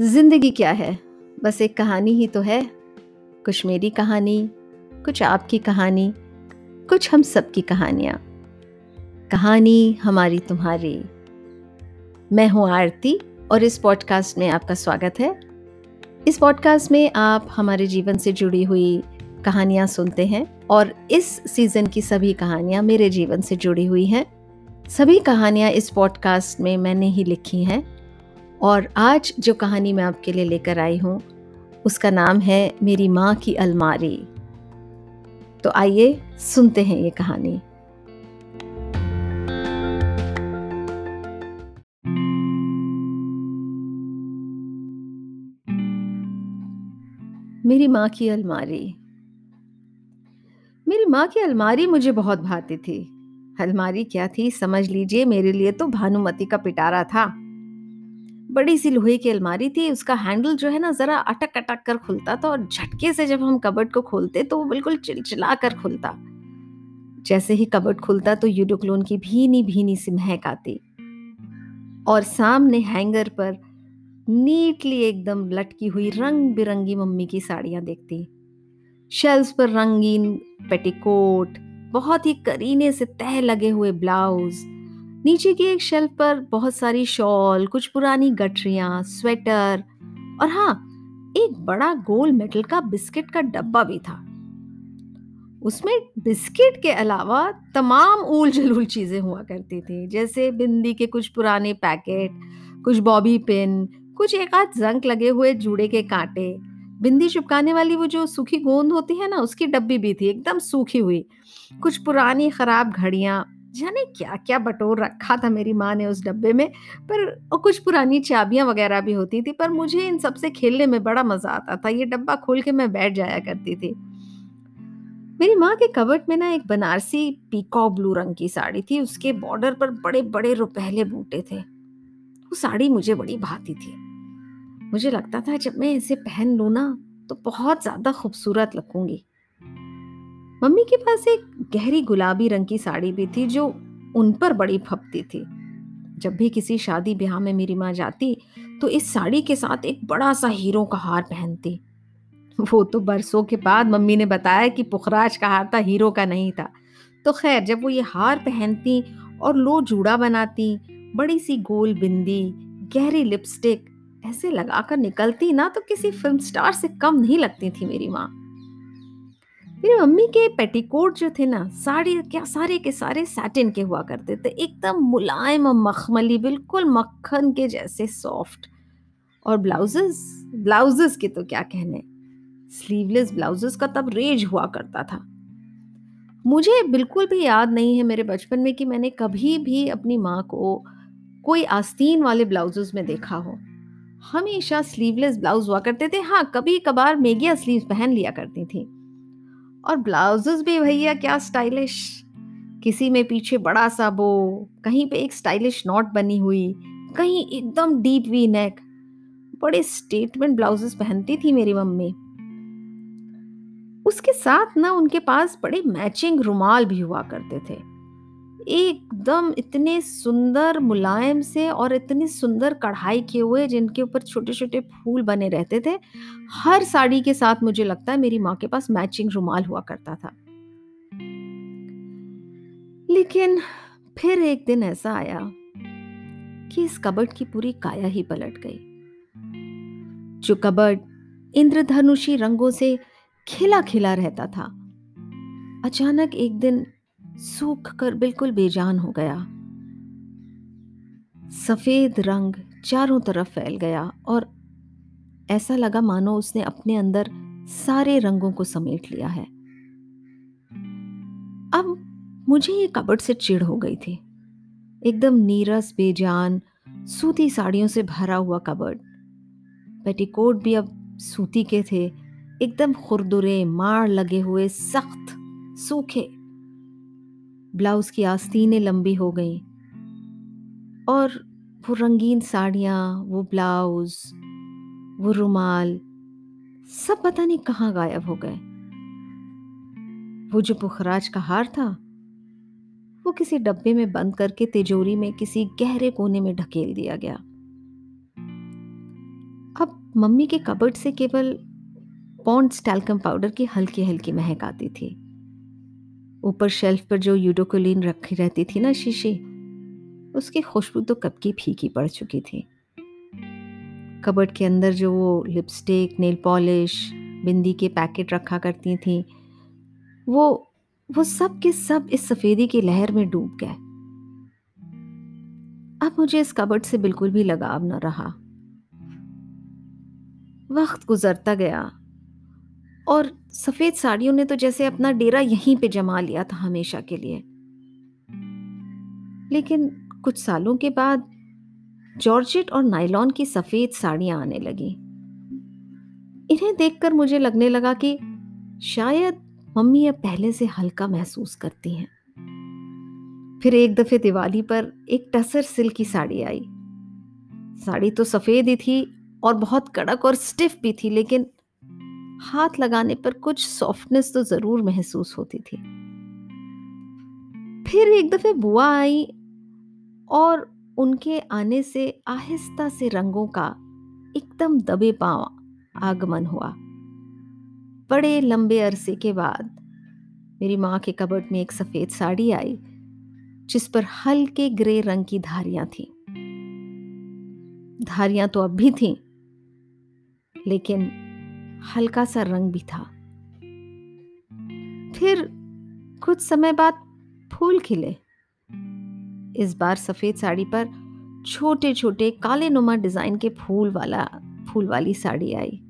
ज़िंदगी क्या है? बस एक कहानी ही तो है। कुछ मेरी कहानी, कुछ आपकी कहानी, कुछ हम सबकी कहानियाँ। कहानी हमारी तुम्हारी। मैं हूँ आरती और इस पॉडकास्ट में आपका स्वागत है। इस पॉडकास्ट में आप हमारे जीवन से जुड़ी हुई कहानियाँ सुनते हैं और इस सीज़न की सभी कहानियाँ मेरे जीवन से जुड़ी हुई हैं। सभी कहानियाँ इस पॉडकास्ट में मैंने ही लिखी हैं। और आज जो कहानी मैं आपके लिए लेकर आई हूँ, उसका नाम है मेरी माँ की अलमारी। तो आइए, सुनते हैं ये कहानी। मेरी माँ की अलमारी। मेरी माँ की अलमारी मुझे बहुत भाती थी। अलमारी क्या थी, समझ लीजिए, मेरे लिए तो भानुमति का पिटारा था। बड़ी सी लोहे की अलमारी थी, उसका हैंडल जो है ना जरा अटक अटक कर खुलता था और झटके से जब हम कबर्ड को खोलते तो वो बिल्कुल चिलचिला कर खुलता। जैसे ही कबर्ड खुलता तो यूडोक्लोन की भीनी भीनी सी महक आती। और सामने हैंगर पर नीटली एकदम लटकी हुई रंग बिरंगी मम्मी की साड़ियाँ देखती। शेल्स पर रंगीन पेटिकोट, बहुत ही करीने से तह लगे हुए ब्लाउज नीचे की एक शेल्फ पर बहुत सारी शॉल, कुछ पुरानी गठरियाँ, स्वेटर और हाँ एक बड़ा गोल मेटल का बिस्किट का डब्बा भी था। उसमें बिस्किट के अलावा तमाम ऊल जलूल चीज़ें हुआ करती थी, जैसे बिंदी के कुछ पुराने पैकेट, कुछ बॉबी पिन, कुछ एक आध जंक लगे हुए जूड़े के कांटे। बिंदी चिपकाने वाली वो जो सूखी गोंद होती है ना, उसकी डब्बी भी थी, एकदम सूखी हुई। कुछ पुरानी खराब घड़ियाँ जाने क्या क्या बटोर रखा था मेरी माँ ने उस डब्बे में। पर और कुछ पुरानी चाबियाँ वगैरह भी होती थी, पर मुझे इन सबसे खेलने में बड़ा मज़ा आता था। ये डब्बा खोल के मैं बैठ जाया करती थी। मेरी माँ के कबट में ना एक बनारसी पीकॉ ब्लू रंग की साड़ी थी। उसके बॉर्डर पर बड़े बड़े रुपहले बूटे थे। वो साड़ी मुझे बड़ी भाती थी। मुझे लगता था, जब मैं इसे पहन लू ना तो बहुत ज़्यादा खूबसूरत लगूँगी। मम्मी के पास एक गहरी गुलाबी रंग की साड़ी भी थी जो उन पर बड़ी फपती थी। जब भी किसी शादी ब्याह में मेरी माँ जाती तो इस साड़ी के साथ एक बड़ा सा हीरो का हार पहनती। वो तो बरसों के बाद मम्मी ने बताया कि पुखराज का हार था, हीरो का नहीं था। तो खैर, जब वो ये हार पहनती और लो जूड़ा बनाती, बड़ी सी गोल बिंदी, गहरी लिपस्टिक, ऐसे लगाकर निकलती ना तो किसी फ़िल्म स्टार से कम नहीं लगती थी मेरी माँ। मेरी मम्मी के पेटीकोट जो थे ना साड़ी क्या सारे के सारे सैटिन के हुआ करते थे, एकदम मुलायम और मखमली, बिल्कुल मक्खन के जैसे सॉफ्ट और ब्लाउजेस ब्लाउजेस के तो क्या कहने? स्लीवलेस ब्लाउजेस का तब रेज हुआ करता था। मुझे बिल्कुल भी याद नहीं है मेरे बचपन में कि मैंने कभी भी अपनी माँ को कोई आस्तीन वाले ब्लाउजेस में देखा हो। हमेशा स्लीवलेस ब्लाउज हुआ करते थे। हाँ कभी कभार मेगिया स्लीव पहन लिया करती थी। और ब्लाउजेस भी भैया क्या स्टाइलिश। किसी में पीछे बड़ा सा बो कहीं पे एक स्टाइलिश नॉट बनी हुई कहीं एकदम डीप वी नेक। बड़े स्टेटमेंट ब्लाउजेस पहनती थी मेरी मम्मी। उसके साथ ना उनके पास बड़े मैचिंग रुमाल भी हुआ करते थे। एकदम इतने सुंदर मुलायम से और इतनी सुंदर कढ़ाई किए हुए, जिनके ऊपर छोटे छोटे फूल बने रहते थे। हर साड़ी के साथ मुझे लगता है मेरी माँ के पास मैचिंग रुमाल हुआ करता था। लेकिन फिर एक दिन ऐसा आया कि इस कबर्ड की पूरी काया ही पलट गई। जो कबर्ड इंद्रधनुषी रंगों से खिला खिला रहता था। अचानक एक दिन सूख कर बिल्कुल बेजान हो गया। सफ़ेद रंग चारों तरफ़ फैल गया और ऐसा लगा मानो उसने अपने अंदर सारे रंगों को समेट लिया है। अब मुझे ये कबट से चिढ़ हो गई थी। एकदम नीरस, बेजान, सूती साड़ियों से भरा हुआ कबर्ड पेटीकोट भी अब सूती के थे। एकदम खुरदुरे मार लगे हुए, सख्त, सूखे ब्लाउज की आस्तीनें लंबी हो गई और वो रंगीन साड़ियाँ, वो ब्लाउज, वो रुमाल, सब पता नहीं कहाँ गायब हो गए। वो जो पुखराज का हार था, वो किसी डब्बे में बंद करके तिजोरी में किसी गहरे कोने में ढकेल दिया गया। अब मम्मी के कबर्ड से केवल पॉन्ड्स टैल्कम पाउडर की हल्की हल्की महक आती थी। ऊपर शेल्फ पर जो यूडोकोलिन रखी रहती थी ना शीशी, उसकी खुशबू तो कब की फीकी पड़ चुकी थी। कबर्ड के अंदर जो वो लिपस्टिक, नेल पॉलिश, बिंदी के पैकेट रखा करती थी, वो वो सब के सब इस सफ़ेदी की लहर में डूब गए। अब मुझे इस कबर्ड से बिल्कुल भी लगाव न रहा। वक्त गुजरता गया और सफ़ेद साड़ियों ने तो जैसे अपना डेरा यहीं पे जमा लिया था हमेशा के लिए। लेकिन कुछ सालों के बाद जॉर्जेट और नायलॉन की सफ़ेद साड़ियाँ आने लगी। इन्हें देखकर मुझे लगने लगा कि शायद मम्मी अब पहले से हल्का महसूस करती हैं। फिर एक दफे दिवाली पर एक टसर सिल्क की साड़ी आई। साड़ी तो सफ़ेद ही थी और बहुत कड़क और स्टिफ भी थी, लेकिन हाथ लगाने पर कुछ सॉफ्टनेस तो ज़रूर महसूस होती थी। फिर एक दफे बुआ आई और उनके आने से आहिस्ता से रंगों का एकदम दबे पाव आगमन हुआ। बड़े लंबे अरसे के बाद मेरी माँ के कबर्ड में एक सफ़ेद साड़ी आई, जिस पर हल्के ग्रे रंग की धारियाँ थीं। धारियाँ तो अब भी थीं, लेकिन हल्का सा रंग भी था। फिर कुछ समय बाद फूल खिले। इस बार सफ़ेद साड़ी पर छोटे छोटे काले नुमा डिज़ाइन के फूल वाला, फूल वाली साड़ी आई।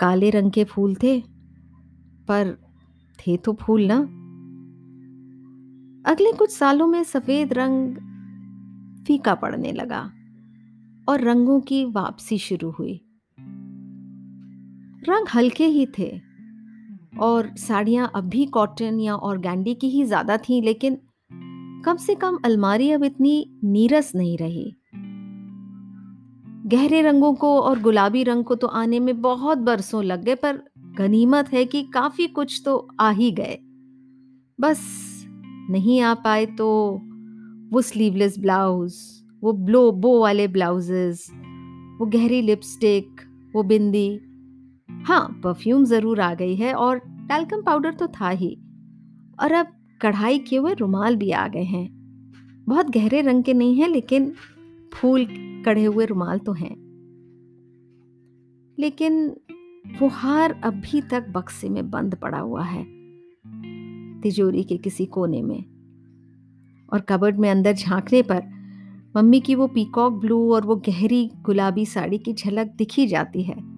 काले रंग के फूल थे, पर थे तो फूल ना। अगले कुछ सालों में सफ़ेद रंग फीका पड़ने लगा और रंगों की वापसी शुरू हुई। रंग हल्के ही थे। और साड़ियाँ अब भी कॉटन या ऑर्गेंडी की ही ज़्यादा थी, लेकिन कम से कम अलमारी अब इतनी नीरस नहीं रही। गहरे रंगों को और गुलाबी रंग को तो आने में बहुत बरसों लग गए, पर गनीमत है कि काफ़ी कुछ तो आ ही गए। बस नहीं आ पाए तो वो स्लीवलेस ब्लाउज वो ब्लो, बो वाले ब्लाउजेस वो गहरी लिपस्टिक वो बिंदी हाँ परफ्यूम ज़रूर आ गई है और टैल्कम पाउडर तो था ही। और अब कढ़ाई किए हुए रुमाल भी आ गए हैं। बहुत गहरे रंग के नहीं हैं, लेकिन फूल कढ़े हुए रुमाल तो हैं। लेकिन वो हार अभी तक बक्से में बंद पड़ा हुआ है, तिजोरी के किसी कोने में। और कबर्ड में अंदर झांकने पर मम्मी की वो पीकॉक ब्लू और वो गहरी गुलाबी साड़ी की झलक दिखी जाती है।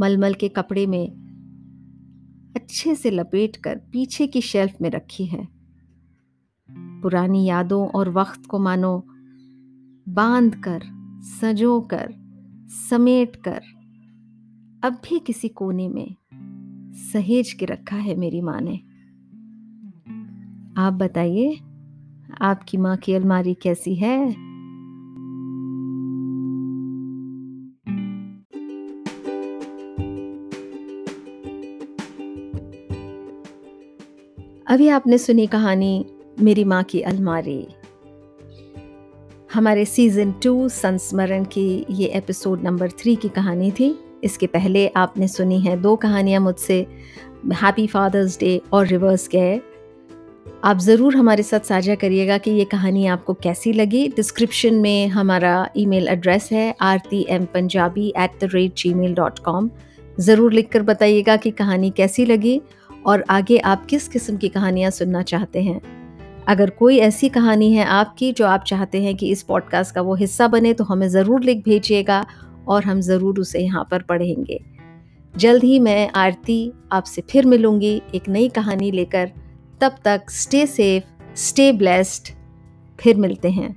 मलमल के कपड़े में अच्छे से लपेट कर पीछे की शेल्फ में रखी है। पुरानी यादों और वक्त को मानो बाँध कर, सजो कर, समेट कर, अब भी किसी कोने में सहेज के रखा है मेरी माँ ने। आप बताइए, आपकी माँ की अलमारी कैसी है? अभी आपने सुनी कहानी मेरी माँ की अलमारी। हमारे सीज़न टू संस्मरण की ये एपिसोड नंबर थ्री की कहानी थी। इसके पहले आपने सुनी है दो कहानियाँ मुझसे। हैप्पी फादर्स डे और रिवर्स गए आप ज़रूर हमारे साथ साझा करिएगा कि ये कहानी आपको कैसी लगी। डिस्क्रिप्शन में हमारा ईमेल एड्रेस है Aarti M Punjabi at the rate gmail dot com ज़रूर लिख कर बताइएगा कि कहानी कैसी लगी और आगे आप किस किस्म की कहानियाँ सुनना चाहते हैं? अगर कोई ऐसी कहानी है आपकी जो आप चाहते हैं कि इस पॉडकास्ट का वो हिस्सा बने तो हमें ज़रूर लिख भेजिएगा और हम ज़रूर उसे यहाँ पर पढ़ेंगे। जल्द ही मैं आरती आपसे फिर मिलूँगी एक नई कहानी लेकर। तब तक स्टे सेफ़ स्टे ब्लेस्ड फिर मिलते हैं।